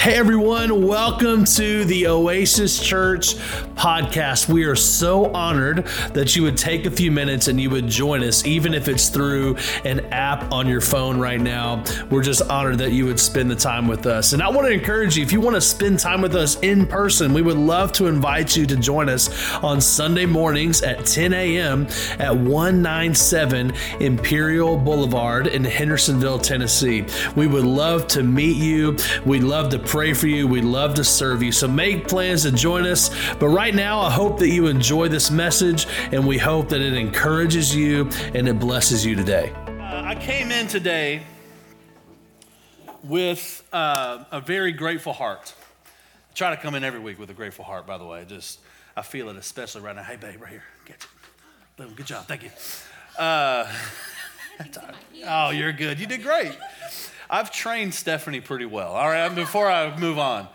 Hey everyone, welcome to the Oasis Church podcast. We are so honored that you would take a few minutes and you would join us, even if it's through an app on your phone right now. We're just honored that you would spend the time with us. And I want to encourage you if you want to spend time with us in person, we would love to invite you to join us on Sunday mornings at 10 a.m. at 197 Imperial Boulevard in Hendersonville, Tennessee. We would love to meet you. We'd love to pray for you. We'd love to serve you. So make plans to join us. But right now, I hope that you enjoy this message and we hope that it encourages you and it blesses you today. Uh, I came in today with uh, a very grateful heart. I try to come in every week with a grateful heart, by the way. Just, I feel it especially right now. Hey, babe, right here. Get you. Boom. Good job. Thank you. Uh, oh, you're good. You did great. I've trained Stephanie pretty well. All right, before I move on,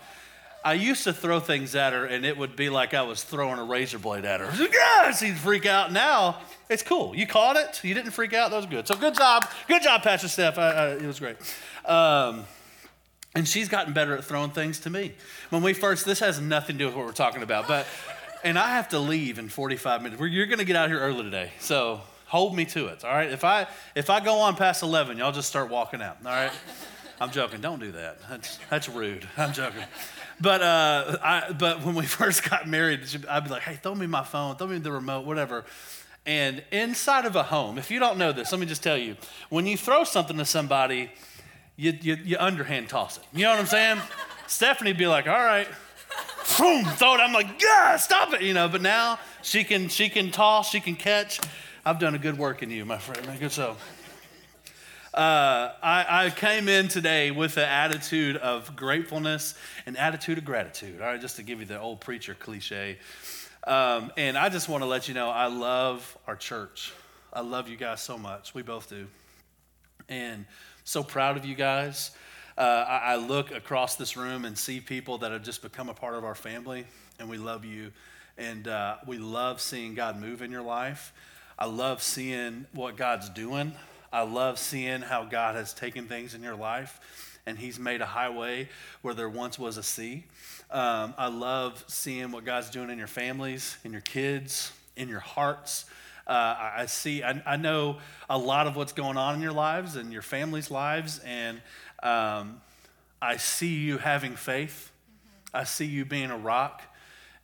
I used to throw things at her, and it would be like I was throwing a razor blade at her. Yeah, she'd freak out. Now it's cool. You caught it. You didn't freak out. That was good. So good job. Good job, Pastor Steph. I, I, it was great. Um, and she's gotten better at throwing things to me. When we first, this has nothing to do with what we're talking about, but, and I have to leave in 45 minutes. You're going to get out here early today. So hold me to it all right? If i if i go on past 11 y'all just start walking out all right? I'm joking don't do that. That's that's rude i'm joking. But uh i but when we first got married i'd be like hey throw me my phone throw me the remote whatever. And inside of a home if you don't know this let me just tell you when you throw something to somebody you, you, you underhand toss it. You know what i'm saying? Stephanie would be like all right. Boom throw it. I'm like yeah stop it you know but now she can she can toss she can catch I've done a good work in you, my friend. Good so. Uh, I, I, came in today with an attitude of gratefulness and attitude of gratitude. All right, just to give you the old preacher cliche. Um, and I just want to let you know I love our church. I love you guys so much. We both do. And so proud of you guys. Uh, I, I look across this room and see people that have just become a part of our family, and we love you. And uh, we love seeing God move in your life. I love seeing what God's doing. I love seeing how God has taken things in your life and He's made a highway where there once was a sea. Um, I love seeing what God's doing in your families, in your kids, in your hearts. Uh, I see, I, I, know a lot of what's going on in your lives and your family's lives, and um, I see you having faith. I see you being a rock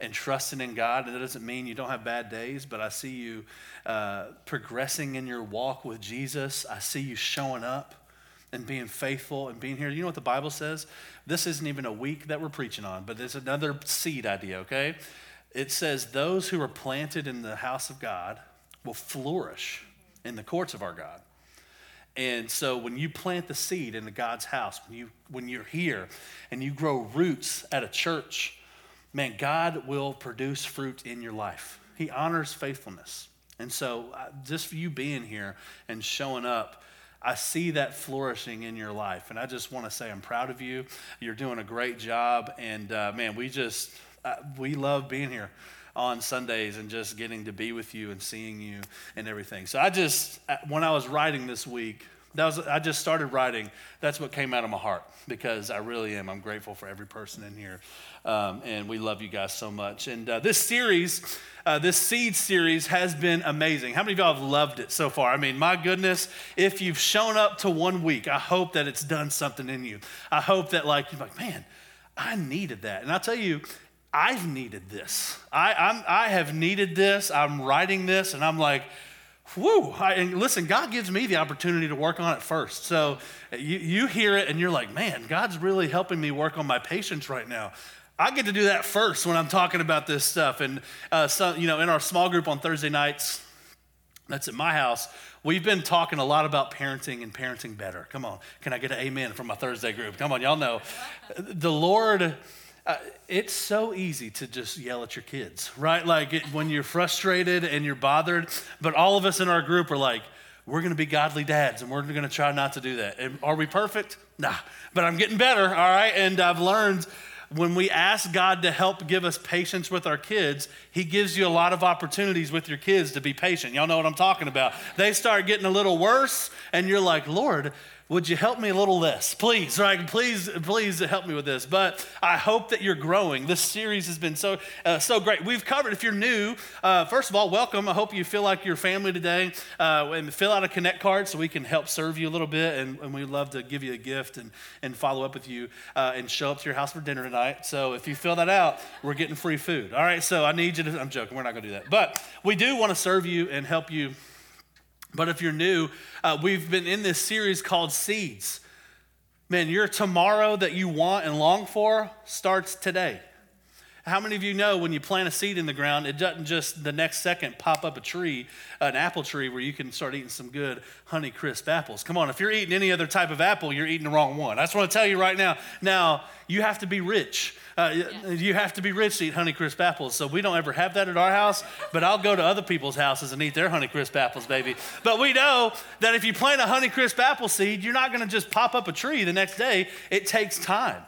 and trusting in God. And that doesn't mean you don't have bad days, but I see you uh, progressing in your walk with Jesus. I see you showing up and being faithful and being here. You know what the Bible says? This isn't even a week that we're preaching on, but it's another seed idea, okay? It says, Those who are planted in the house of God will flourish in the courts of our God. And so when you plant the seed in God's house, when, you, when you're here and you grow roots at a church, man, God will produce fruit in your life. He honors faithfulness. And so, uh, just for you being here and showing up, I see that flourishing in your life. And I just want to say I'm proud of you. You're doing a great job. And uh, man, we just, uh, we love being here on Sundays and just getting to be with you and seeing you and everything. So I just, uh, when I was writing this week, that was, I just started writing. That's what came out of my heart because I really am. I'm grateful for every person in here. Um, and we love you guys so much. And uh, this series, uh, this seed series, has been amazing. How many of y'all have loved it so far? I mean, my goodness, if you've shown up to one week, I hope that it's done something in you. I hope that, like, you're like, man, I needed that. And I'll tell you, I've needed this. I, I'm, I have needed this. I'm writing this, and I'm like, whoo, and listen, God gives me the opportunity to work on it first. So you, you hear it and you're like, man, God's really helping me work on my patience right now. I get to do that first when I'm talking about this stuff. And, uh, so, you know, in our small group on Thursday nights, that's at my house, we've been talking a lot about parenting and parenting better. Come on. Can I get an amen from my Thursday group? Come on, y'all know. The Lord uh, it's so easy to just yell at your kids, right? Like it, when you're frustrated and you're bothered, but all of us in our group are like, we're going to be godly dads and we're going to try not to do that. And are we perfect? Nah, but I'm getting better, all right? And I've learned when we ask God to help give us patience with our kids, He gives you a lot of opportunities with your kids to be patient. Y'all know what I'm talking about. They start getting a little worse, and you're like, Lord, would you help me a little less? Please, right? Please, please help me with this. But I hope that you're growing. This series has been so, uh, so great. We've covered, if you're new, uh, first of all, welcome. I hope you feel like you're family today. Uh, and fill out a Connect card so we can help serve you a little bit. And, and we'd love to give you a gift and, and follow up with you uh, and show up to your house for dinner tonight. So if you fill that out, we're getting free food. All right, so I need you to, I'm joking, we're not going to do that. But we do want to serve you and help you but if you're new, uh, we've been in this series called Seeds. Man, your tomorrow that you want and long for starts today. How many of you know when you plant a seed in the ground, it doesn't just the next second pop up a tree, an apple tree, where you can start eating some good honey crisp apples? Come on, if you're eating any other type of apple, you're eating the wrong one. I just want to tell you right now. Now, you have to be rich. Uh, yeah. You have to be rich to eat honey crisp apples. So we don't ever have that at our house, but I'll go to other people's houses and eat their honey crisp apples, baby. But we know that if you plant a honey crisp apple seed, you're not going to just pop up a tree the next day. It takes time.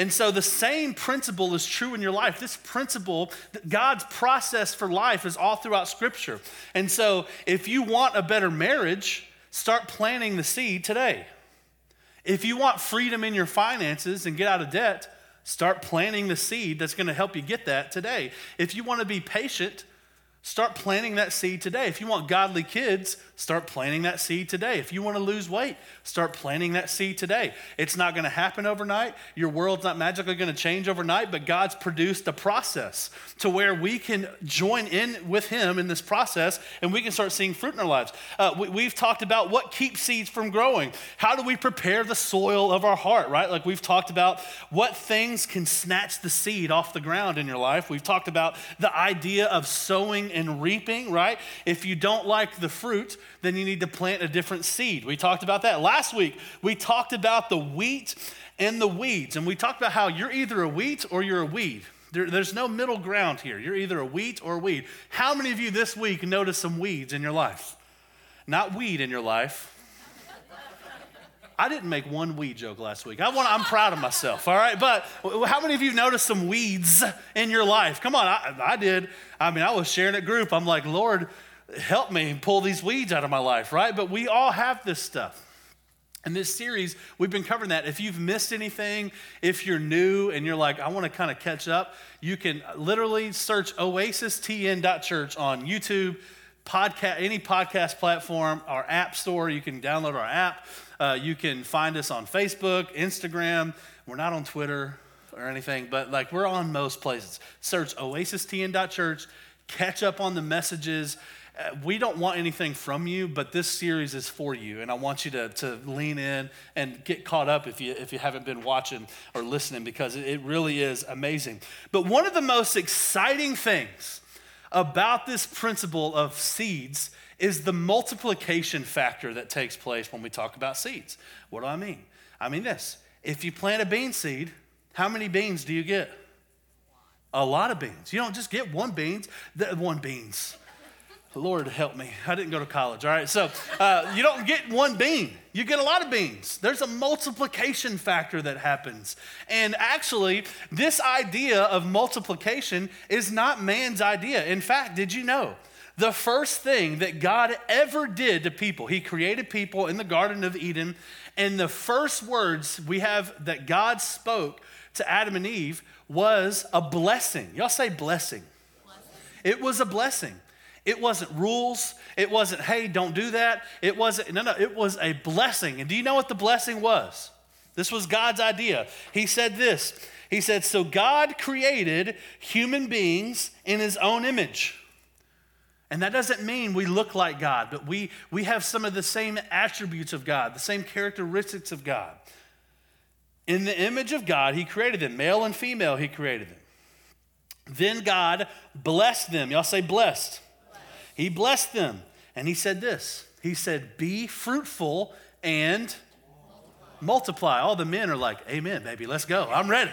And so the same principle is true in your life. This principle, God's process for life is all throughout Scripture. And so if you want a better marriage, start planting the seed today. If you want freedom in your finances and get out of debt, start planting the seed that's going to help you get that today. If you want to be patient, Start planting that seed today. If you want godly kids, start planting that seed today. If you want to lose weight, start planting that seed today. It's not going to happen overnight. Your world's not magically going to change overnight, but God's produced a process to where we can join in with Him in this process and we can start seeing fruit in our lives. Uh, we, have talked about what keeps seeds from growing. How do we prepare the soil of our heart, right? Like we've talked about what things can snatch the seed off the ground in your life. We've talked about the idea of sowing and reaping, right? If you don't like the fruit, then you need to plant a different seed. We talked about that. Last week, we talked about the wheat and the weeds. And we talked about how you're either a wheat or you're a weed. There, there's no middle ground here. You're either a wheat or a weed. How many of you this week noticed some weeds in your life? Not weed in your life, I didn't make one weed joke last week. I want, I'm proud of myself, all right? But how many of you noticed some weeds in your life? Come on, I, I did. I mean, I was sharing a group. I'm like, Lord, help me pull these weeds out of my life, right? But we all have this stuff. In this series, we've been covering that. If you've missed anything, if you're new and you're like, I want to kind of catch up, you can literally search oasistn.church on YouTube, podcast, any podcast platform, our app store. You can download our app. Uh, you can find us on Facebook, Instagram. We're not on Twitter or anything, but like we're on most places. Search oasistn.church, catch up on the messages. Uh, we don't want anything from you, but this series is for you. And I want you to, to lean in and get caught up if you, if you haven't been watching or listening because it, it really is amazing. But one of the most exciting things about this principle of seeds is the multiplication factor that takes place when we talk about seeds. What do I mean? I mean this if you plant a bean seed, how many beans do you get? A lot of beans. You don't just get one beans, one beans. Lord help me. I didn't go to college, all right? So uh, you don't get one bean, you get a lot of beans. There's a multiplication factor that happens. And actually, this idea of multiplication is not man's idea. In fact, did you know? The first thing that God ever did to people, He created people in the Garden of Eden, and the first words we have that God spoke to Adam and Eve was a blessing. Y'all say blessing. blessing. It was a blessing. It wasn't rules. It wasn't, hey, don't do that. It wasn't, no, no, it was a blessing. And do you know what the blessing was? This was God's idea. He said this He said, So God created human beings in his own image. And that doesn't mean we look like God, but we, we have some of the same attributes of God, the same characteristics of God. In the image of God, He created them, male and female, He created them. Then God blessed them. Y'all say blessed. He blessed them. And He said this He said, Be fruitful and multiply. All the men are like, Amen, baby, let's go. I'm ready.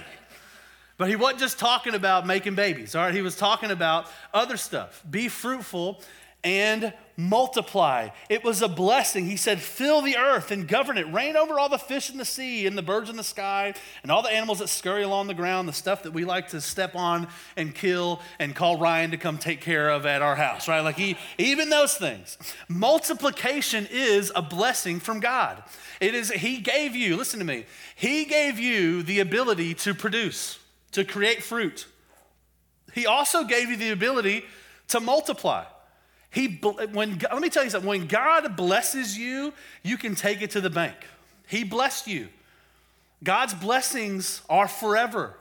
But he wasn't just talking about making babies, all right? He was talking about other stuff. Be fruitful and multiply. It was a blessing. He said, Fill the earth and govern it. Reign over all the fish in the sea and the birds in the sky and all the animals that scurry along the ground, the stuff that we like to step on and kill and call Ryan to come take care of at our house, right? Like, he, even those things. Multiplication is a blessing from God. It is, He gave you, listen to me, He gave you the ability to produce, to create fruit. He also gave you the ability to multiply. He, when, let me tell you something. When God blesses you, you can take it to the bank. He blessed you. God's blessings are forever.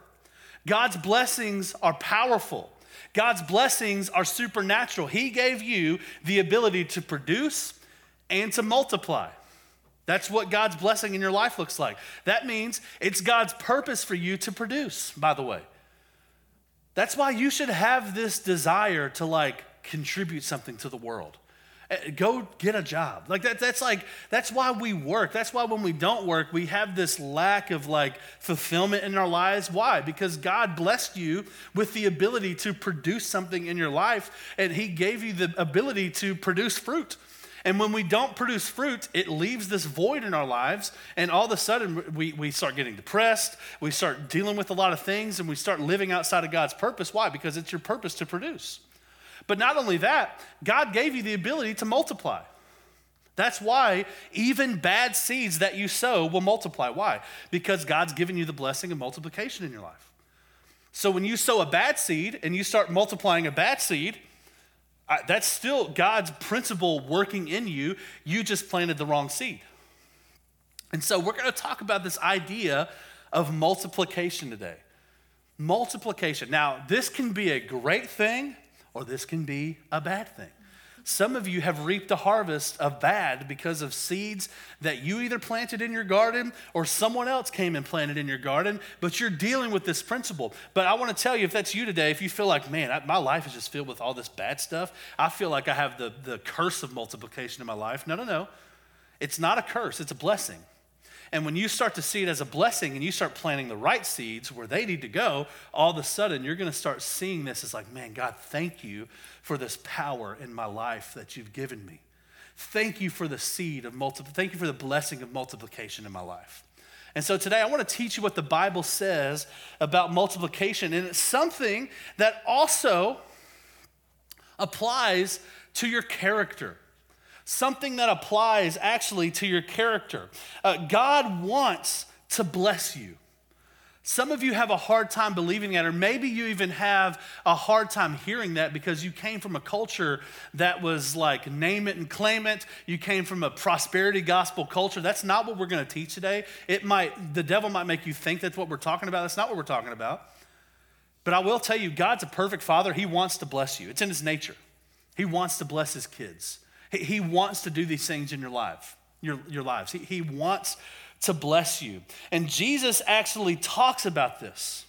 God's blessings are powerful. God's blessings are supernatural. He gave you the ability to produce and to multiply. That's what God's blessing in your life looks like. That means it's God's purpose for you to produce, by the way. That's why you should have this desire to like contribute something to the world. Eh, go get a job. Like that, that's like, that's why we work. That's why when we don't work, we have this lack of like fulfillment in our lives. Why? Because God blessed you with the ability to produce something in your life, and He gave you the ability to produce fruit. And when we don't produce fruit, it leaves this void in our lives. And all of a sudden, we, we start getting depressed. We start dealing with a lot of things and we start living outside of God's purpose. Why? Because it's your purpose to produce. But not only that, God gave you the ability to multiply. That's why even bad seeds that you sow will multiply. Why? Because God's given you the blessing of multiplication in your life. So when you sow a bad seed and you start multiplying a bad seed, that's still God's principle working in you. You just planted the wrong seed. And so we're going to talk about this idea of multiplication today. Multiplication. Now, this can be a great thing or this can be a bad thing. Some of you have reaped a harvest of bad because of seeds that you either planted in your garden or someone else came and planted in your garden, but you're dealing with this principle. But I want to tell you, if that's you today, if you feel like, man, I, my life is just filled with all this bad stuff, I feel like I have the, the curse of multiplication in my life. No, no, no. It's not a curse, it's a blessing. And when you start to see it as a blessing and you start planting the right seeds where they need to go, all of a sudden you're going to start seeing this as like, man, God, thank you for this power in my life that you've given me. Thank you for the seed of multiple, thank you for the blessing of multiplication in my life. And so today I want to teach you what the Bible says about multiplication. And it's something that also applies to your character something that applies actually to your character. Uh, God wants to bless you. Some of you have a hard time believing that, or maybe you even have a hard time hearing that because you came from a culture that was like name it and claim it. You came from a prosperity gospel culture. That's not what we're going to teach today. It might, the devil might make you think that's what we're talking about. That's not what we're talking about. But I will tell you, God's a perfect father. He wants to bless you, it's in his nature. He wants to bless his kids. He wants to do these things in your life, your, your lives. He, he wants to bless you. And Jesus actually talks about this.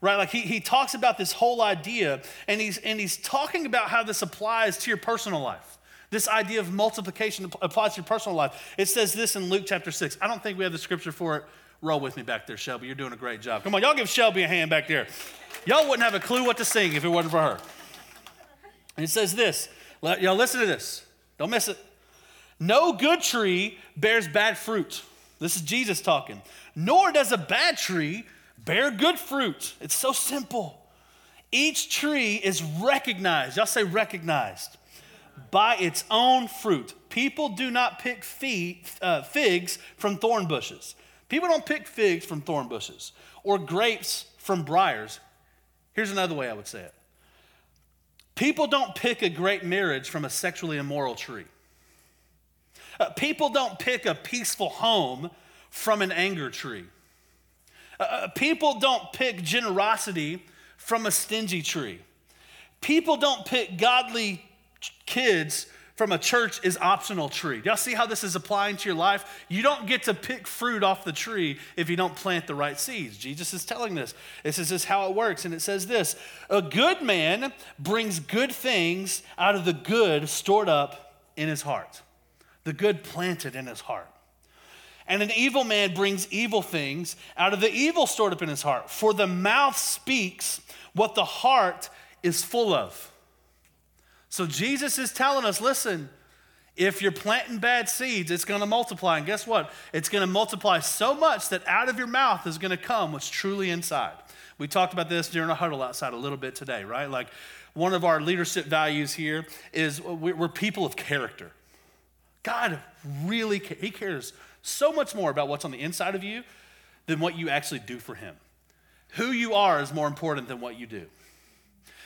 Right? Like he, he talks about this whole idea, and he's and he's talking about how this applies to your personal life. This idea of multiplication applies to your personal life. It says this in Luke chapter 6. I don't think we have the scripture for it. Roll with me back there, Shelby. You're doing a great job. Come on, y'all give Shelby a hand back there. Y'all wouldn't have a clue what to sing if it wasn't for her. And it says this Y'all listen to this. Don't miss it. No good tree bears bad fruit. This is Jesus talking. Nor does a bad tree bear good fruit. It's so simple. Each tree is recognized, y'all say recognized, by its own fruit. People do not pick uh, figs from thorn bushes. People don't pick figs from thorn bushes or grapes from briars. Here's another way I would say it People don't pick a great marriage from a sexually immoral tree. Uh, people don't pick a peaceful home from an anger tree. Uh, uh people don't pick generosity from a stingy tree. People don't pick godly kids from a church is optional tree. Y'all see how this is applying to your life? You don't get to pick fruit off the tree if you don't plant the right seeds. Jesus is telling this. This is just how it works. And it says this A good man brings good things out of the good stored up in his heart, the good planted in his heart. And an evil man brings evil things out of the evil stored up in his heart. For the mouth speaks what the heart is full of. So Jesus is telling us listen, if you're planting bad seeds, it's going to multiply. And guess what? It's going to multiply so much that out of your mouth is going to come what's truly inside. We talked about this during a huddle outside a little bit today, right? Like one of our leadership values here is we're people of character. God really he cares so much more about what's on the inside of you than what you actually do for him. Who you are is more important than what you do.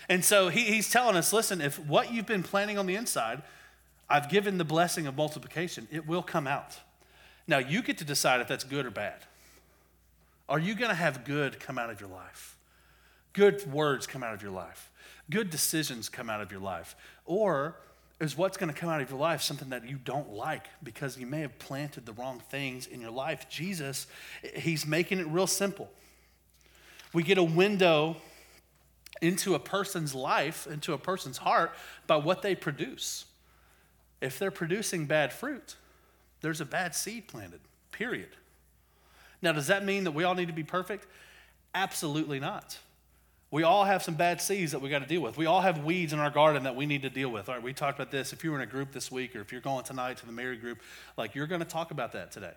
And so he, he's telling us listen, if what you've been planning on the inside, I've given the blessing of multiplication, it will come out. Now you get to decide if that's good or bad. Are you going to have good come out of your life? Good words come out of your life? Good decisions come out of your life? Or is what's going to come out of your life something that you don't like because you may have planted the wrong things in your life? Jesus, he's making it real simple. We get a window into a person's life, into a person's heart, by what they produce. If they're producing bad fruit, there's a bad seed planted, period. Now, does that mean that we all need to be perfect? Absolutely not. We all have some bad seeds that we got to deal with. We all have weeds in our garden that we need to deal with. All right, we talked about this. If you were in a group this week or if you're going tonight to the married group, like you're going to talk about that today.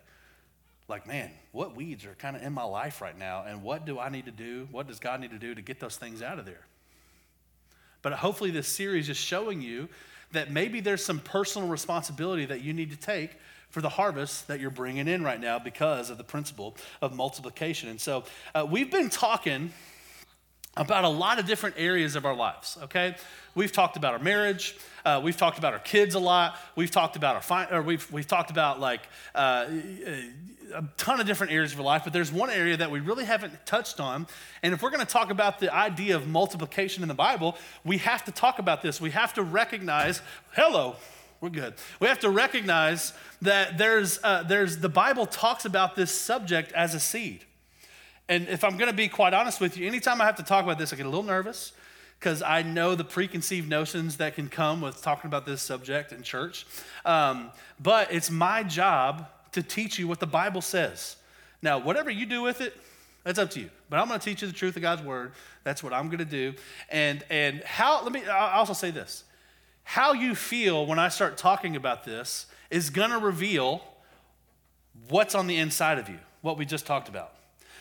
Like, man, what weeds are kind of in my life right now, and what do I need to do? What does God need to do to get those things out of there? But hopefully, this series is showing you that maybe there's some personal responsibility that you need to take for the harvest that you're bringing in right now because of the principle of multiplication. And so, uh, we've been talking about a lot of different areas of our lives, okay? We've talked about our marriage. Uh, we've talked about our kids a lot. We've talked about our, fi- or we've, we've talked about like uh, a ton of different areas of our life, but there's one area that we really haven't touched on. And if we're going to talk about the idea of multiplication in the Bible, we have to talk about this. We have to recognize, hello, we're good. We have to recognize that there's, uh, there's the Bible talks about this subject as a seed. And if I'm going to be quite honest with you, anytime I have to talk about this, I get a little nervous because I know the preconceived notions that can come with talking about this subject in church. Um, but it's my job to teach you what the Bible says. Now, whatever you do with it, that's up to you. But I'm going to teach you the truth of God's word. That's what I'm going to do. And and how? Let me. I'll also say this: how you feel when I start talking about this is going to reveal what's on the inside of you. What we just talked about.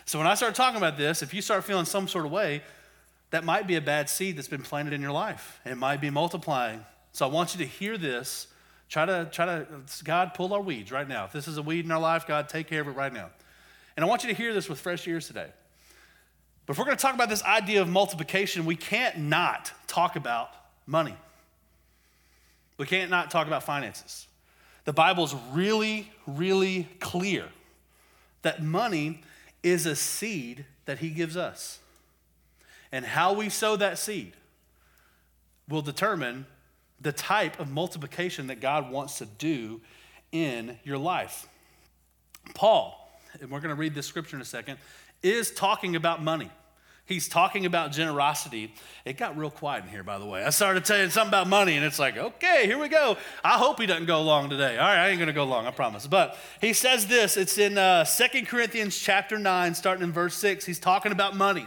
So when I start talking about this, if you start feeling some sort of way, that might be a bad seed that's been planted in your life. It might be multiplying. So I want you to hear this. Try to, try to, God, pull our weeds right now. If this is a weed in our life, God, take care of it right now. And I want you to hear this with fresh ears today. But if we're going to talk about this idea of multiplication, we can't not talk about money. We can't not talk about finances. The Bible's really, really clear that money is a seed that He gives us. And how we sow that seed will determine the type of multiplication that God wants to do in your life. Paul, and we're going to read this scripture in a second, is talking about money. He's talking about generosity. It got real quiet in here, by the way. I started telling something about money, and it's like, okay, here we go. I hope he doesn't go long today. All right, I ain't gonna go long, I promise. But he says this. It's in uh, 2 Corinthians chapter 9, starting in verse 6. He's talking about money.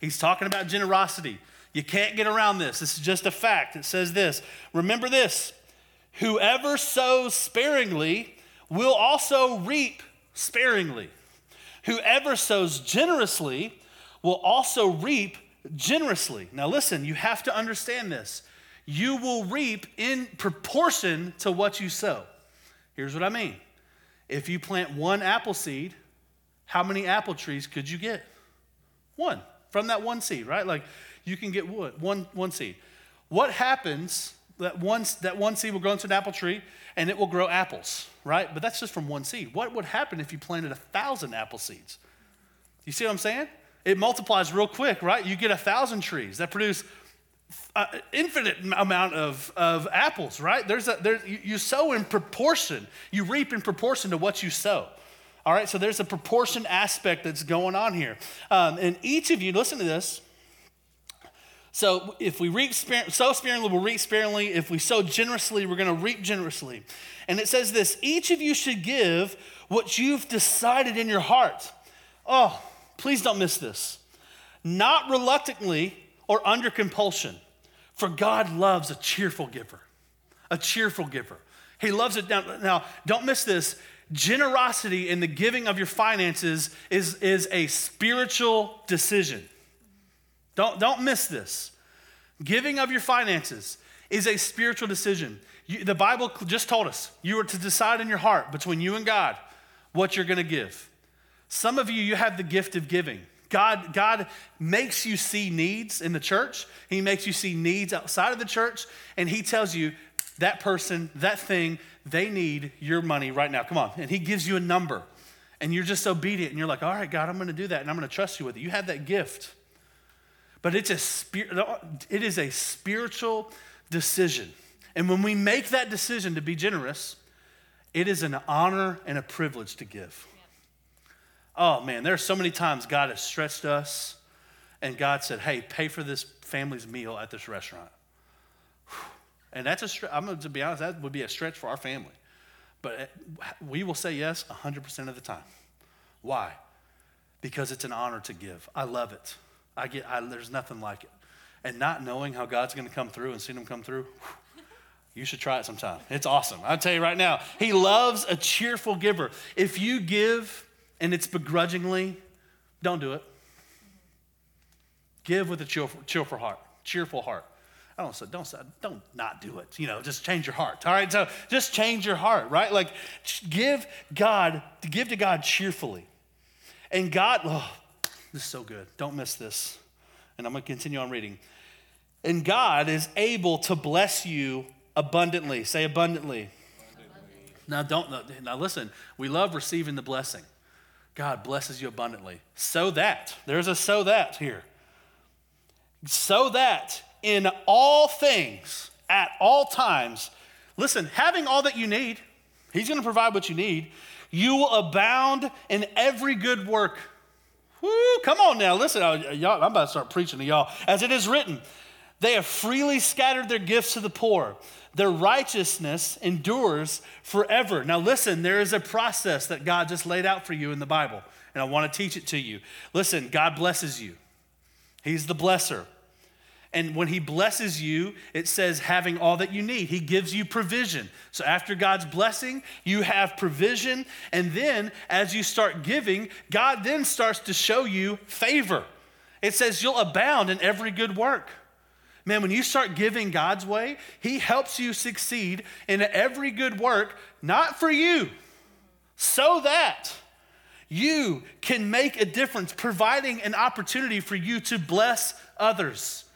He's talking about generosity. You can't get around this. This is just a fact. It says this. Remember this. Whoever sows sparingly will also reap sparingly. Whoever sows generously will also reap generously. Now, listen, you have to understand this. You will reap in proportion to what you sow. Here's what I mean if you plant one apple seed, how many apple trees could you get? One from that one seed, right? Like you can get wood, one, one seed. What happens that one, that one seed will grow into an apple tree and it will grow apples, right? But that's just from one seed. What would happen if you planted a thousand apple seeds? You see what I'm saying? It multiplies real quick, right? You get a thousand trees that produce an infinite amount of, of apples, right? There's a, there, you, you sow in proportion, you reap in proportion to what you sow. All right, so there's a proportion aspect that's going on here. Um, and each of you, listen to this. So if we reap sow sparingly, we'll reap sparingly. If we sow generously, we're going to reap generously. And it says this: each of you should give what you've decided in your heart. Oh, Please don't miss this. Not reluctantly or under compulsion, For God loves a cheerful giver, a cheerful giver. He loves it. Now, now don't miss this. Generosity in the giving of your finances is, is a spiritual decision. Don't, don't miss this. Giving of your finances is a spiritual decision. You, the Bible just told us you are to decide in your heart between you and God what you're going to give. Some of you, you have the gift of giving. God, God makes you see needs in the church. He makes you see needs outside of the church, and He tells you that person, that thing, they need your money right now. Come on. And He gives you a number, and you're just obedient, and you're like, all right, God, I'm going to do that, and I'm going to trust you with it. You have that gift. But it's a spirit, it is a spiritual decision. And when we make that decision to be generous, it is an honor and a privilege to give. Oh man, there are so many times God has stretched us and God said, hey, pay for this family's meal at this restaurant. And that's a, I'm going to be honest, that would be a stretch for our family. But eh, we will say yes 100% of the time. Why? Because it's an honor to give. I love it. I get, I, there's nothing like it. And not knowing how God's going to come through and seeing him come through, you should try it sometime. It's awesome. I'll tell you right now, he loves a cheerful giver. If you give and it's begrudgingly, don't do it. Give with a cheerful, cheerful heart. Cheerful heart. I don't say, don't say, don't not do it. You know, just change your heart. All right, so just change your heart, right? Like, give God, to give to God cheerfully, and God. Oh, this is so good. Don't miss this. And I'm going to continue on reading. And God is able to bless you abundantly. Say abundantly. abundantly. Now, don't, now listen, we love receiving the blessing. God blesses you abundantly. So that, there's a so that here. So that in all things, at all times, listen, having all that you need, He's going to provide what you need. You will abound in every good work. Woo, come on now, listen, y'all, I'm about to start preaching to y'all. As it is written, they have freely scattered their gifts to the poor. Their righteousness endures forever. Now, listen, there is a process that God just laid out for you in the Bible, and I want to teach it to you. Listen, God blesses you, He's the blesser. And when he blesses you, it says having all that you need. He gives you provision. So after God's blessing, you have provision. And then as you start giving, God then starts to show you favor. It says you'll abound in every good work. Man, when you start giving God's way, He helps you succeed in every good work, not for you, so that you can make a difference, providing an opportunity for you to bless others.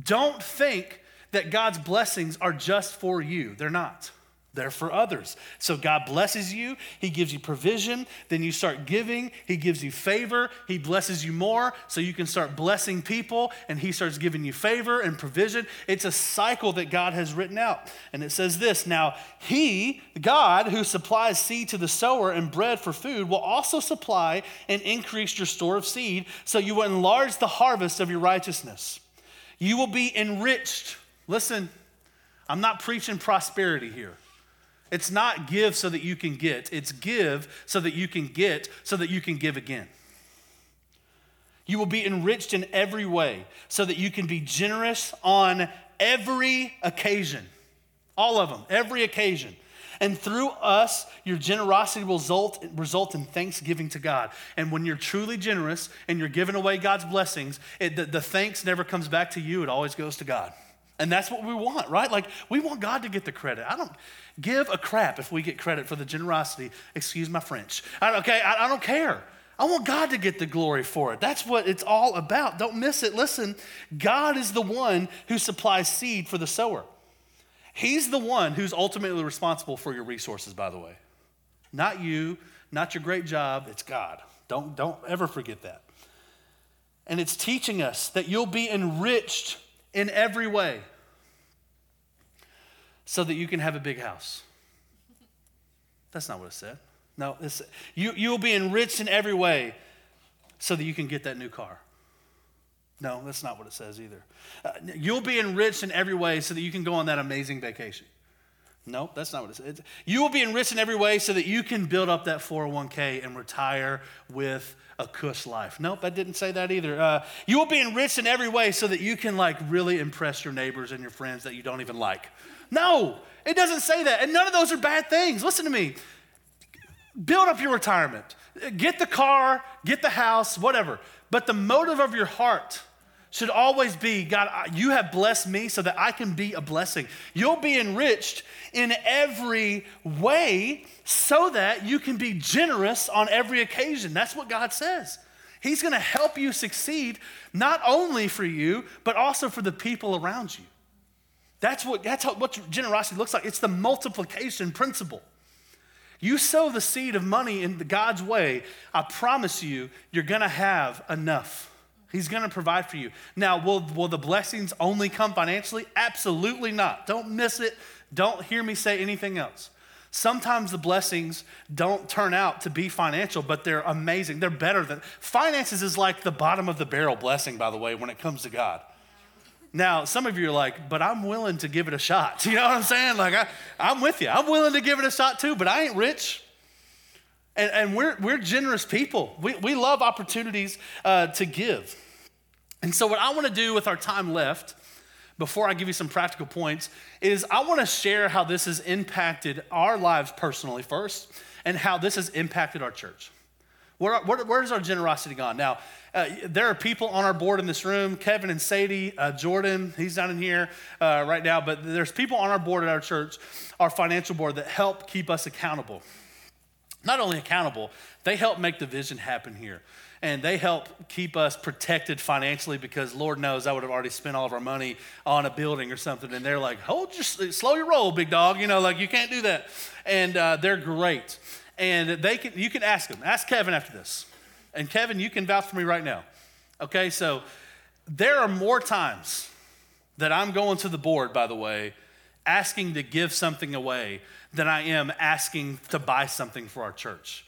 Don't think that God's blessings are just for you, they're not. They're for others. So God blesses you. He gives you provision. Then you start giving. He gives you favor. He blesses you more so you can start blessing people and He starts giving you favor and provision. It's a cycle that God has written out. And it says this Now, He, God, who supplies seed to the sower and bread for food, will also supply and increase your store of seed so you will enlarge the harvest of your righteousness. You will be enriched. Listen, I'm not preaching prosperity here. It's not give so that you can get, it's give so that you can get, so that you can give again. You will be enriched in every way so that you can be generous on every occasion. All of them, every occasion. And through us, your generosity will result, result in thanksgiving to God. And when you're truly generous and you're giving away God's blessings, it, the, the thanks never comes back to you, it always goes to God. And that's what we want, right? Like, we want God to get the credit. I don't give a crap if we get credit for the generosity. Excuse my French. I, okay, I, I don't care. I want God to get the glory for it. That's what it's all about. Don't miss it. Listen, God is the one who supplies seed for the sower. He's the one who's ultimately responsible for your resources, by the way. Not you, not your great job, it's God. Don't, don't ever forget that. And it's teaching us that you'll be enriched in every way so that you can have a big house. That's not what it said. No, you, you will be enriched in every way so that you can get that new car. No, that's not what it says either. Uh, you'll be enriched in every way so that you can go on that amazing vacation. Nope, that's not what it says. You will be enriched in every way so that you can build up that 401k and retire with a cush life. Nope, I didn't say that either. Uh, you will be enriched in every way so that you can like really impress your neighbors and your friends that you don't even like. No, it doesn't say that. And none of those are bad things. Listen to me. Build up your retirement. Get the car, get the house, whatever. But the motive of your heart should always be God, you have blessed me so that I can be a blessing. You'll be enriched in every way so that you can be generous on every occasion. That's what God says. He's going to help you succeed not only for you, but also for the people around you. That's what, that's how, what generosity looks like. It's the multiplication principle. You sow the seed of money in God's way, I promise you, you're going to have enough. He's going to provide for you. Now, will, will the blessings only come financially? Absolutely not. Don't miss it. Don't hear me say anything else. Sometimes the blessings don't turn out to be financial, but they're amazing. They're better than finances is like the bottom of the barrel blessing, by the way, when it comes to God. Now, some of you are like, but I'm willing to give it a shot. You know what I'm saying? Like, I, I'm with you. I'm willing to give it a shot too, but I ain't rich. And, and we're, we're generous people. We, we love opportunities uh, to give. And so, what I want to do with our time left, before I give you some practical points, is I want to share how this has impacted our lives personally first, and how this has impacted our church. Where, where, where's our generosity gone? Now, uh, there are people on our board in this room Kevin and Sadie, uh, Jordan, he's down in here uh, right now, but there's people on our board at our church, our financial board, that help keep us accountable not only accountable, they help make the vision happen here. And they help keep us protected financially because Lord knows I would have already spent all of our money on a building or something. And they're like, hold your, slow your roll, big dog. You know, like you can't do that. And uh, they're great. And they can, you can ask them. Ask Kevin after this. And Kevin, you can vouch for me right now. Okay, so there are more times that I'm going to the board, by the way, asking to give something away than I am asking to buy something for our church.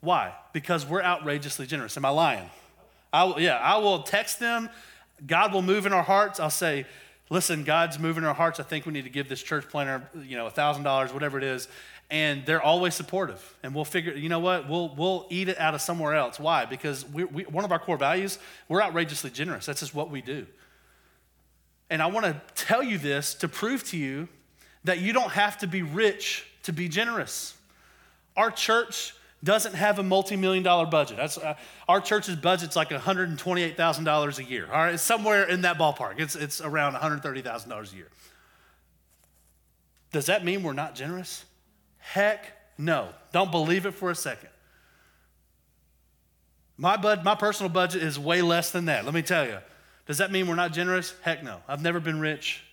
Why? Because we're outrageously generous. Am I lying? I, yeah, I will text them. God will move in our hearts. I'll say, listen, God's moving in our hearts. I think we need to give this church planner, you know, $1,000, whatever it is. And they're always supportive. And we'll figure, you know what, we'll, we'll eat it out of somewhere else. Why? Because we, we, one of our core values, we're outrageously generous. That's just what we do. And I want to tell you this to prove to you that you don't have to be rich to be generous. Our church doesn't have a multi-million dollar budget. Uh, our church's budget's like $128,000 a year. All right, it's somewhere in that ballpark. It's, it's around $130,000 a year. Does that mean we're not generous? Heck no. Don't believe it for a second. My, bud, my personal budget is way less than that, let me tell you. Does that mean we're not generous? Heck no. I've never been rich.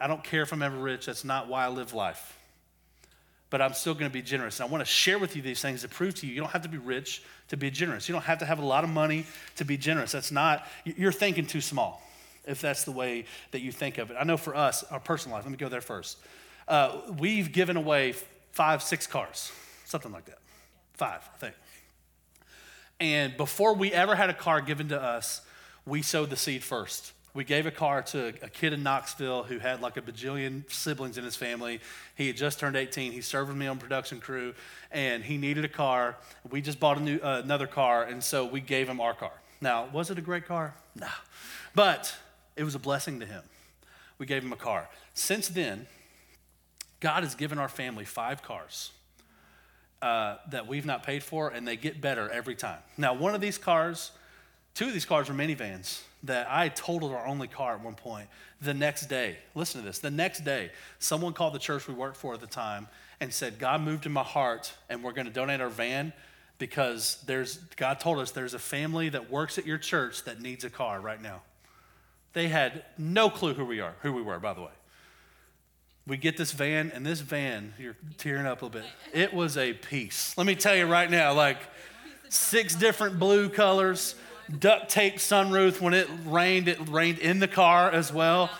I don't care if I'm ever rich. That's not why I live life. But I'm still going to be generous. And I want to share with you these things to prove to you you don't have to be rich to be generous. You don't have to have a lot of money to be generous. That's not, you're thinking too small if that's the way that you think of it. I know for us, our personal life, let me go there first. Uh, we've given away five, six cars, something like that. Five, I think. And before we ever had a car given to us, we sowed the seed first we gave a car to a kid in Knoxville who had like a bajillion siblings in his family. He had just turned 18. He served with me on production crew, and he needed a car. We just bought a new, uh, another car, and so we gave him our car. Now, was it a great car? No. But it was a blessing to him. We gave him a car. Since then, God has given our family five cars uh, that we've not paid for, and they get better every time. Now, one of these cars, two of these cars were minivans that I totaled our only car at one point. The next day, listen to this, the next day, someone called the church we worked for at the time and said, God moved in my heart and we're going to donate our van because there's, God told us there's a family that works at your church that needs a car right now. They had no clue who we are, who we were, by the way. We get this van, and this van, you're tearing up a little bit. It was a piece. Let me tell you right now, like six different blue colors duct tape sunroof. When it rained, it rained in the car as well.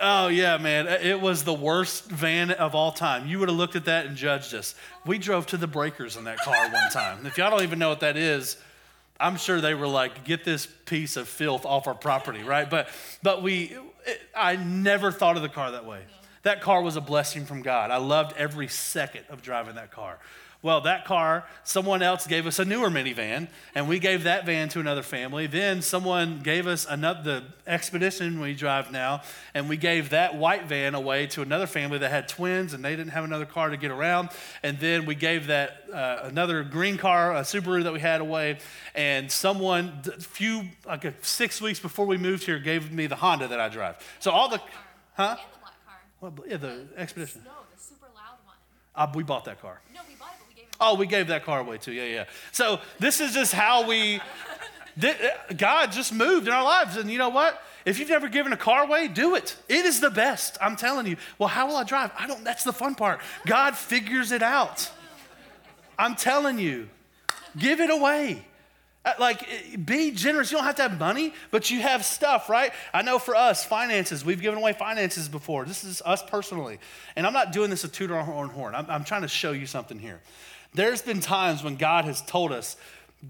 Oh, yeah, man. It was the worst van of all time. You would have looked at that and judged us. We drove to the breakers in that car one time. If y'all don't even know what that is, I'm sure they were like, get this piece of filth off our property, right? But, but we, it, I never thought of the car that way. That car was a blessing from God. I loved every second of driving that car. Well, that car, someone else gave us a newer minivan, and we gave that van to another family. Then someone gave us another the expedition we drive now, and we gave that white van away to another family that had twins, and they didn't have another car to get around. And then we gave that uh, another green car, a Subaru that we had away, and someone a few like a, six weeks before we moved here gave me the Honda that I drive. So all the, huh? And the black car. Well, yeah, the expedition. No, the super loud one. Uh, we bought that car. No, we bought Oh, we gave that car away too. Yeah, yeah. So this is just how we, th- uh, God just moved in our lives. And you know what? If you've never given a car away, do it. It is the best. I'm telling you. Well, how will I drive? I don't, that's the fun part. God figures it out. I'm telling you, give it away. Uh, Like, eh, be generous. You don't have to have money, but you have stuff, right? I know for us, finances, we've given away finances before. This is us personally. And I'm not doing this to toot our own horn. I'm, I'm trying to show you something here. There's been times when God has told us,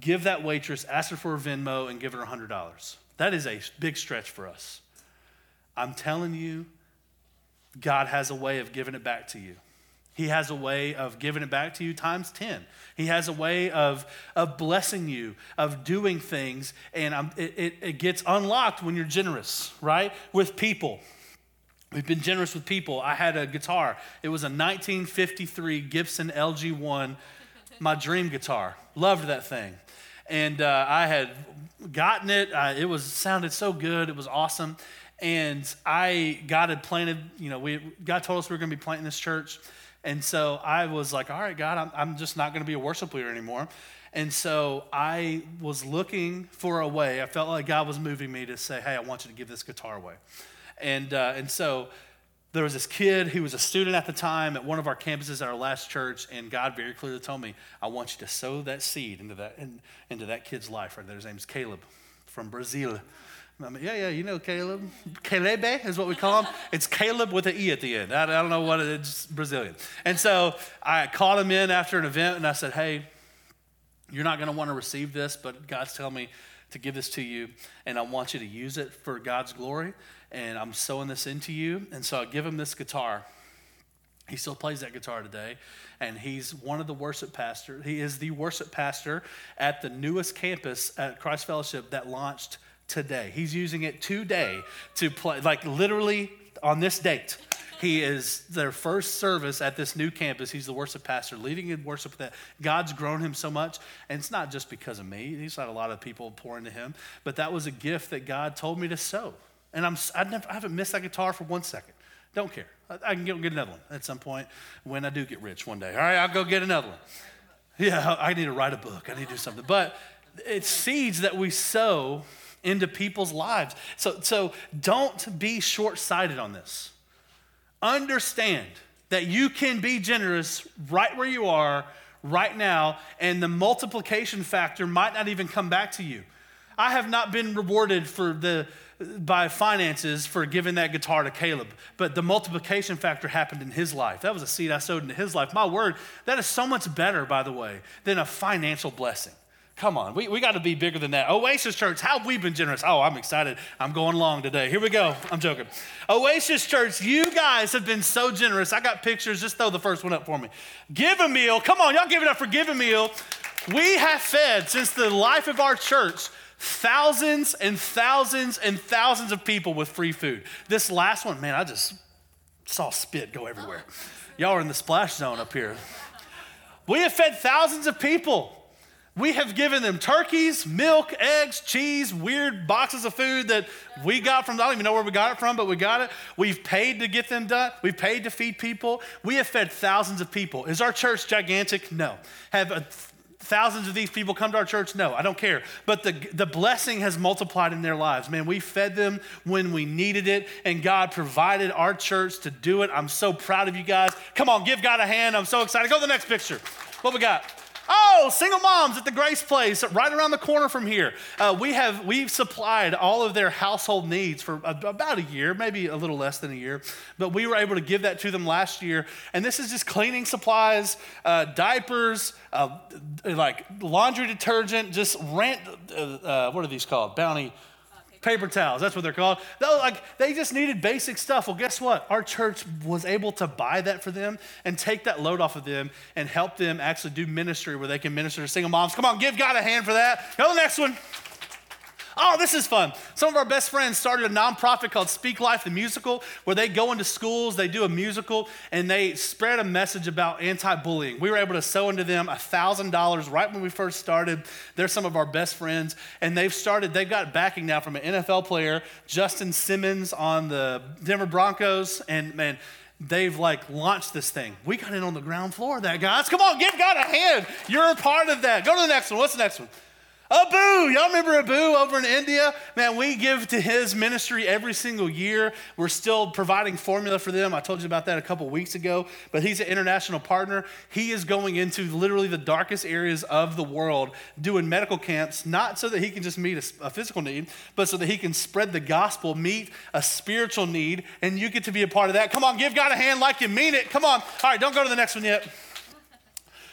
give that waitress, ask her for a Venmo, and give her $100. That is a big stretch for us. I'm telling you, God has a way of giving it back to you. He has a way of giving it back to you times 10. He has a way of, of blessing you, of doing things, and um, it, it, it gets unlocked when you're generous, right? With people. We've been generous with people. I had a guitar. It was a 1953 Gibson LG1, my dream guitar. Loved that thing. And uh, I had gotten it. It was sounded so good. It was awesome. And I, God had planted, you know, we, God told us we were going to be planting this church. And so I was like, all right, God, I'm, I'm just not going to be a worship leader anymore. And so I was looking for a way. I felt like God was moving me to say, hey, I want you to give this guitar away. And, uh, and so there was this kid who was a student at the time at one of our campuses at our last church, and God very clearly told me, I want you to sow that seed into that, in, into that kid's life right there. His name's Caleb from Brazil. I mean, yeah, yeah, you know Caleb. Caleb is what we call him. It's Caleb with an E at the end. I, I don't know what it is, it's Brazilian. And so I called him in after an event and I said, hey, you're not going to want to receive this, but God's telling me to give this to you, and I want you to use it for God's glory. And I'm sowing this into you. And so I give him this guitar. He still plays that guitar today, and he's one of the worship pastors. He is the worship pastor at the newest campus at Christ Fellowship that launched today. He's using it today to play, like literally on this date. He is their first service at this new campus. He's the worship pastor, leading in worship. That God's grown him so much, and it's not just because of me. He's had a lot of people pour into him, but that was a gift that God told me to sow. And I'm, I, never, I haven't missed that guitar for one second. Don't care. I, I can go get another one at some point when I do get rich one day. All right, I'll go get another one. Yeah, I need to write a book. I need to do something. But it's seeds that we sow into people's lives. So, so don't be short sighted on this. Understand that you can be generous right where you are right now, and the multiplication factor might not even come back to you. I have not been rewarded for the by finances for giving that guitar to Caleb, but the multiplication factor happened in his life. That was a seed I sowed into his life. My word, that is so much better, by the way, than a financial blessing. Come on, we, we got to be bigger than that. Oasis Church, how have we been generous? Oh, I'm excited. I'm going long today. Here we go. I'm joking. Oasis Church, you guys have been so generous. I got pictures. Just throw the first one up for me. Give a meal. Come on, y'all give it up for Give a Meal. We have fed since the life of our church thousands and thousands and thousands of people with free food. This last one, man, I just saw spit go everywhere. Y'all are in the splash zone up here. We have fed thousands of people. We have given them turkeys, milk, eggs, cheese, weird boxes of food that we got from, I don't even know where we got it from, but we got it. We've paid to get them done. We've paid to feed people. We have fed thousands of people. Is our church gigantic? No. Have a, thousands of these people come to our church? No, I don't care. But the, the blessing has multiplied in their lives. Man, we fed them when we needed it, and God provided our church to do it. I'm so proud of you guys. Come on, give God a hand. I'm so excited. Go to the next picture. What we got? Oh, single moms at the Grace Place, right around the corner from here. Uh, we have we've supplied all of their household needs for about a year, maybe a little less than a year, but we were able to give that to them last year. And this is just cleaning supplies, uh, diapers, uh, like laundry detergent, just rent. Uh, uh, what are these called? Bounty paper towels. That's what they're called. They like they just needed basic stuff. Well, guess what? Our church was able to buy that for them and take that load off of them and help them actually do ministry where they can minister to single moms. Come on, give God a hand for that. Go to the next one. Oh, this is fun. Some of our best friends started a nonprofit called Speak Life the Musical, where they go into schools, they do a musical, and they spread a message about anti bullying. We were able to sow into them $1,000 right when we first started. They're some of our best friends, and they've started, they've got backing now from an NFL player, Justin Simmons on the Denver Broncos, and man, they've like launched this thing. We got in on the ground floor of that, guys. Come on, give God a hand. You're a part of that. Go to the next one. What's the next one? Abu, y'all remember Abu over in India? Man, we give to his ministry every single year. We're still providing formula for them. I told you about that a couple weeks ago, but he's an international partner. He is going into literally the darkest areas of the world doing medical camps, not so that he can just meet a, a physical need, but so that he can spread the gospel, meet a spiritual need, and you get to be a part of that. Come on, give God a hand like you mean it. Come on. All right, don't go to the next one yet.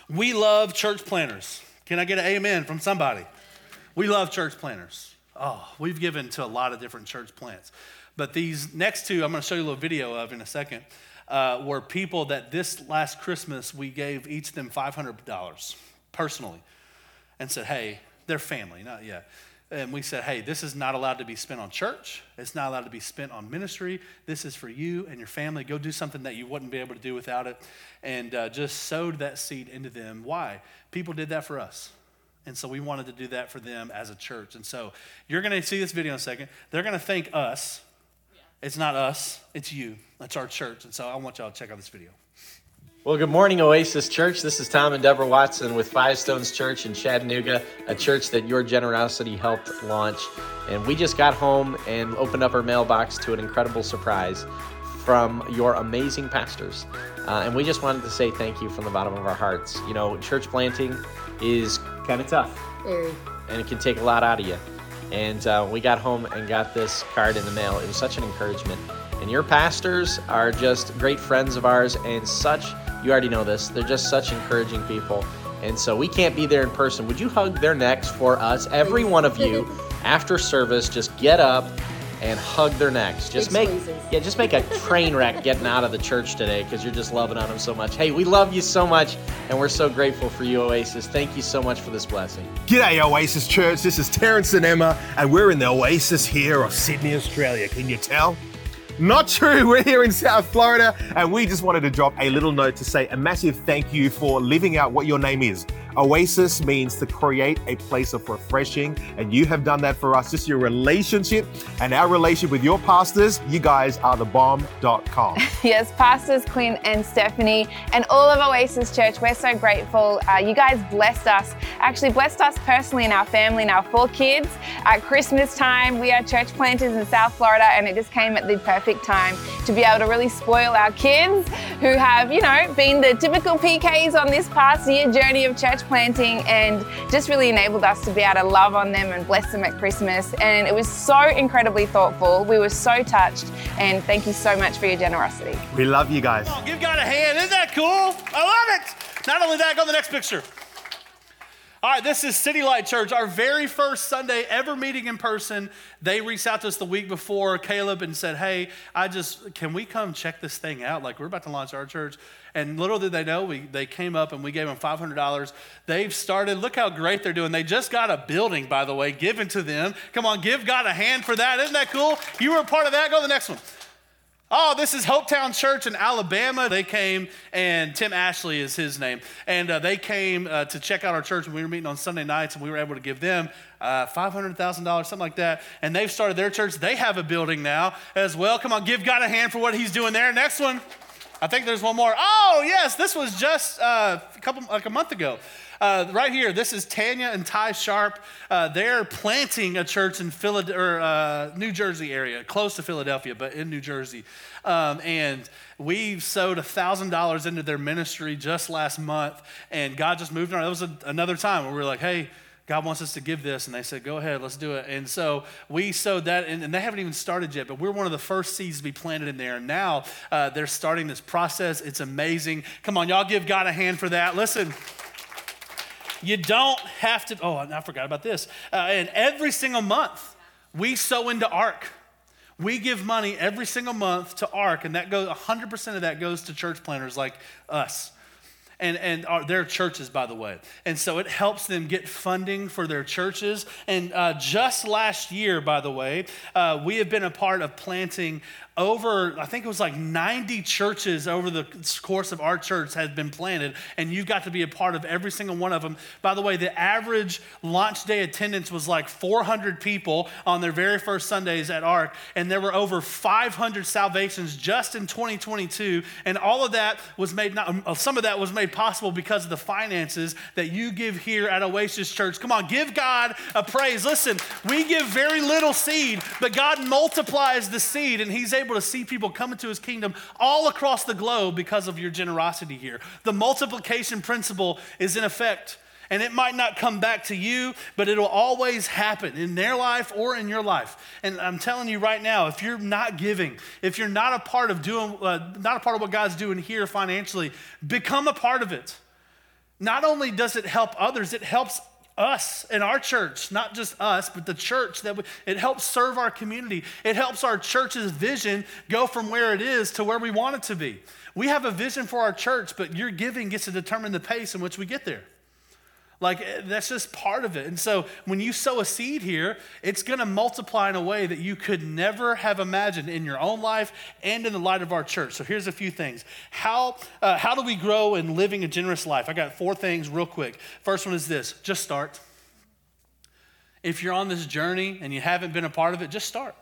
We love church planners. Can I get an amen from somebody? We love church planters. Oh, we've given to a lot of different church plants. But these next two, I'm going to show you a little video of in a second, uh, were people that this last Christmas we gave each of them $500 personally and said, hey, they're family, not yet. And we said, hey, this is not allowed to be spent on church. It's not allowed to be spent on ministry. This is for you and your family. Go do something that you wouldn't be able to do without it. And uh, just sowed that seed into them. Why? People did that for us. And so we wanted to do that for them as a church. And so you're going to see this video in a second. They're going to thank us. It's not us, it's you. That's our church. And so I want y'all to check out this video. Well, good morning, Oasis Church. This is Tom and Deborah Watson with Five Stones Church in Chattanooga, a church that your generosity helped launch. And we just got home and opened up our mailbox to an incredible surprise from your amazing pastors. Uh, and we just wanted to say thank you from the bottom of our hearts. You know, church planting is kind of tough. Very. And it can take a lot out of you. And uh, we got home and got this card in the mail. It was such an encouragement. And your pastors are just great friends of ours and such, you already know this, they're just such encouraging people. And so we can't be there in person. Would you hug their necks for us? Every one of you, after service, just get up and hug their necks. Just Big make squeezes. yeah, just make a train wreck getting out of the church today because you're just loving on them so much. Hey, we love you so much, and we're so grateful for you, Oasis. Thank you so much for this blessing. G'day, Oasis Church. This is Terence and Emma, and we're in the Oasis here of Sydney, Australia. Can you tell? Not true. We're here in South Florida, and we just wanted to drop a little note to say a massive thank you for living out what your name is. Oasis means to create a place of refreshing, and you have done that for us. Just your relationship and our relationship with your pastors. You guys are the bomb.com. Yes, Pastors Clint and Stephanie, and all of Oasis Church, we're so grateful. Uh, you guys blessed us, actually blessed us personally and our family and our four kids. At Christmas time, we are church planters in South Florida, and it just came at the perfect time to be able to really spoil our kids who have, you know, been the typical PKs on this past year journey of church planting and just really enabled us to be able to love on them and bless them at Christmas. And it was so incredibly thoughtful. We were so touched, and thank you so much for your generosity. We love you guys. Come on, give God a hand. Isn't that cool? I love it. Not only that, go to the next picture. All right, this is City Light Church, our very first Sunday ever meeting in person. They reached out to us the week before, Caleb, and said, Hey, I just, can we come check this thing out? Like, we're about to launch our church. And little did they know, we, they came up and we gave them $500. They've started, look how great they're doing. They just got a building, by the way, given to them. Come on, give God a hand for that. Isn't that cool? You were a part of that. Go to the next one. Oh, this is Hopetown Church in Alabama. They came, and Tim Ashley is his name. And uh, they came uh, to check out our church, and we were meeting on Sunday nights, and we were able to give them uh, $500,000, something like that. And they've started their church. They have a building now as well. Come on, give God a hand for what he's doing there. Next one. I think there's one more. Oh, yes, this was just uh, a couple, like a month ago. Uh, right here, this is Tanya and Ty Sharp. Uh, they're planting a church in uh, New Jersey area, close to Philadelphia, but in New Jersey. Um, and we've sowed $1,000 into their ministry just last month, and God just moved on. That was a, another time where we were like, hey, God wants us to give this. And they said, go ahead, let's do it. And so we sowed that, and, and they haven't even started yet, but we're one of the first seeds to be planted in there. And now uh, they're starting this process. It's amazing. Come on, y'all give God a hand for that. Listen. You don't have to, oh, I forgot about this. Uh, and every single month, We sow into ARC. We give money every single month to ARC, and that goes 100% of that goes to church planners like us and, and our, their churches, by the way. And so it helps them get funding for their churches. And uh, just last year, by the way, uh, we have been a part of planting over, I think it was like 90 churches over the course of our church has been planted, and you've got to be a part of every single one of them. By the way, the average launch day attendance was like 400 people on their very first Sundays at ARC, and there were over 500 salvations just in 2022. And all of that was made, not, uh, some of that was made possible because of the finances that you give here at Oasis Church. Come on, give God a praise. Listen, we give very little seed, but God multiplies the seed, and He's able able to see people come into his kingdom all across the globe because of your generosity here. The multiplication principle is in effect. And it might not come back to you, but it'll always happen in their life or in your life. And I'm telling you right now, if you're not giving, if you're not a part of doing, uh, not a part of what God's doing here financially, become a part of it. Not only does it help others, it helps us and our church, not just us, but the church that we, it helps serve our community. It helps our church's vision go from where it is to where we want it to be. We have a vision for our church, but your giving gets to determine the pace in which we get there. Like, eh, that's just part of it. And so, when you sow a seed here, it's going to multiply in a way that you could never have imagined in your own life and in the light of our church. So, here's a few things. How, uh, how do we grow in living a generous life? I got four things real quick. First one is this just start. If you're on this journey and you haven't been a part of it, just start.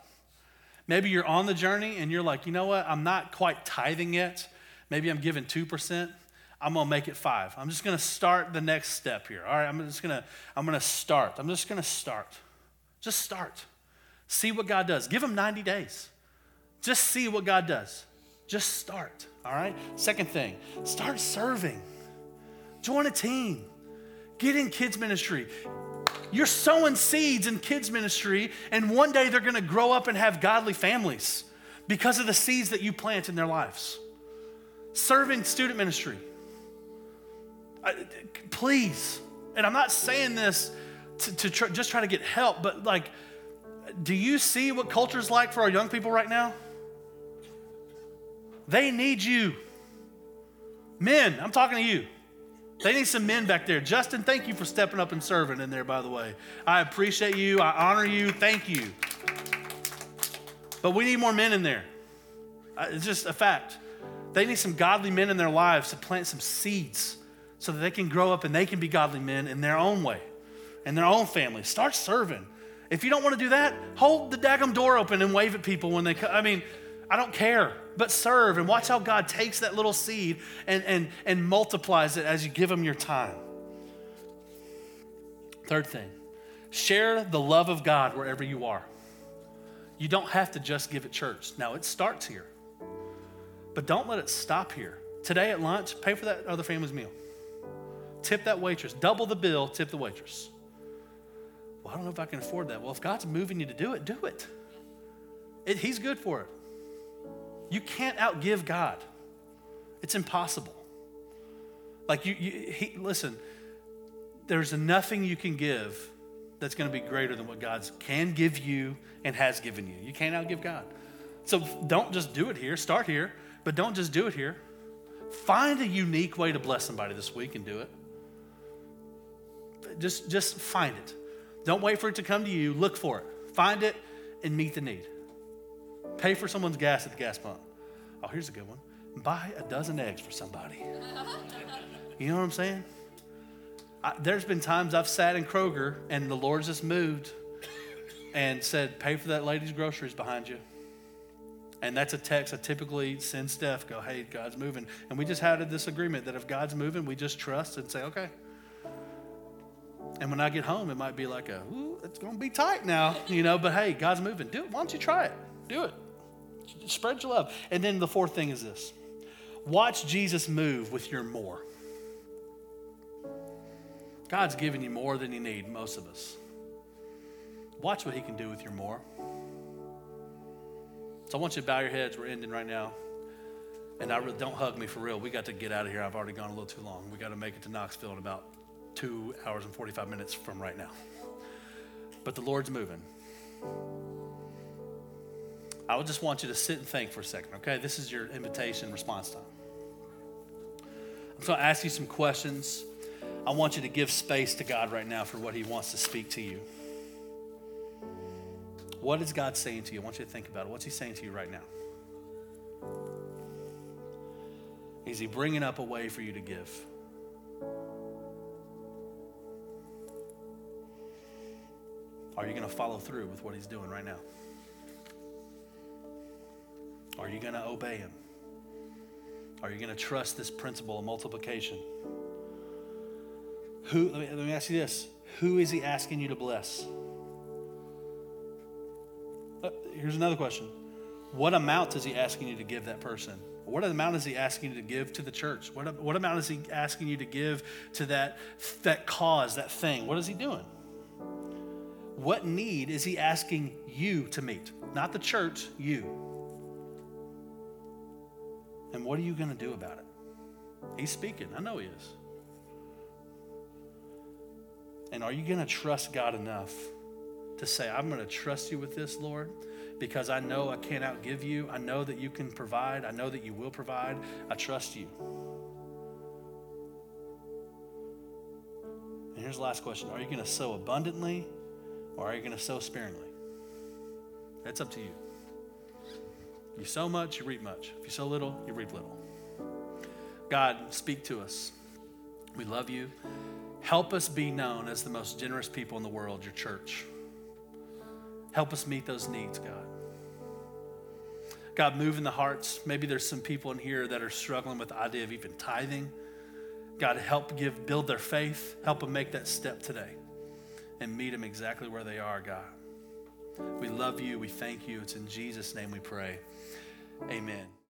Maybe you're on the journey and you're like, you know what, I'm not quite tithing yet. Maybe I'm giving 2%. I'm gonna make it five. I'm just gonna start the next step here. All right, I'm just gonna, I'm gonna start. I'm just gonna start. Just start. See what God does. Give him 90 days. Just see what God does. Just start. All right? Second thing, start serving. Join a team. Get in kids' ministry. You're sowing seeds in kids' ministry, and one day they're gonna grow up and have godly families because of the seeds that you plant in their lives. Serving student ministry please, and I'm not saying this to, to try, just try to get help, but like, do you see what culture's like for our young people right now? They need you. Men, I'm talking to you. They need some men back there. Justin, thank you for stepping up and serving in there, by the way. I appreciate you. I honor you. Thank you. But we need more men in there. Uh, it's just a fact. They need some godly men in their lives to plant some seeds so that they can grow up and they can be godly men in their own way, in their own family. Start serving. If you don't want to do that, hold the daggum door open and wave at people when they come. I mean, I don't care, but serve and watch how God takes that little seed and, and, and multiplies it as you give them your time. Third thing, share the love of God wherever you are. You don't have to just give at church. Now, it starts here, but don't let it stop here. Today at lunch, pay for that other family's meal. Tip that waitress. Double the bill, tip the waitress. Well, I don't know if I can afford that. Well, if God's moving you to do it, do it. it he's good for it. You can't outgive God. It's impossible. Like you, you he, listen, there's nothing you can give that's going to be greater than what God can give you and has given you. You can't outgive God. So don't just do it here. Start here, but don't just do it here. Find a unique way to bless somebody this week and do it just, just find it. Don't wait for it to come to you. Look for it. Find it and meet the need. Pay for someone's gas at the gas pump. Oh, here's a good one. Buy a dozen eggs for somebody. You know what I'm saying? I, there's been times I've sat in Kroger and the Lord's just moved and said, pay for that lady's groceries behind you. And that's a text I typically send Steph, go, hey, God's moving. And we just had a disagreement that if God's moving, we just trust and say, okay, and when I get home, it might be like a, ooh, it's going to be tight now, you know, but hey, God's moving. Do it. Why don't you try it? Do it. Spread your love. And then the fourth thing is this watch Jesus move with your more. God's given you more than you need, most of us. Watch what He can do with your more. So I want you to bow your heads. We're ending right now. And I really, don't hug me for real. We got to get out of here. I've already gone a little too long. We got to make it to Knoxville in about two hours and 45 minutes from right now. But the Lord's moving. I would just want you to sit and think for a second, okay? This is your invitation response time. I'm going to ask you some questions. I want you to give space to God right now for what He wants to speak to you. What is God saying to you? I want you to think about it. What's He saying to you right now? Is He bringing up a way for you to give? Are you going to follow through with what He's doing right now? Are you going to obey Him? Are you going to trust this principle of multiplication? Who, let me, let me ask you this who is He asking you to bless? Uh, here's another question What amount is He asking you to give that person? What amount is he asking you to give to the church? What, what amount is he asking you to give to that, that cause, that thing? What is he doing? What need is he asking you to meet? Not the church, you. And what are you going to do about it? He's speaking. I know he is. And are you going to trust God enough to say, I'm going to trust you with this, Lord? because I know I can't outgive you. I know that you can provide. I know that you will provide. I trust you. And here's the last question Are you going to sow abundantly or are you going to sow sparingly? That's up to you. You sow much, you reap much. If you sow little, you reap little. God, speak to us. We love you. Help us be known as the most generous people in the world, your church. Help us meet those needs, God. God, move in the hearts. Maybe there's some people in here that are struggling with the idea of even tithing. God, help give, build their faith. Help them make that step today and meet them exactly where they are, God. We love you. We thank you. It's in Jesus' name we pray. Amen.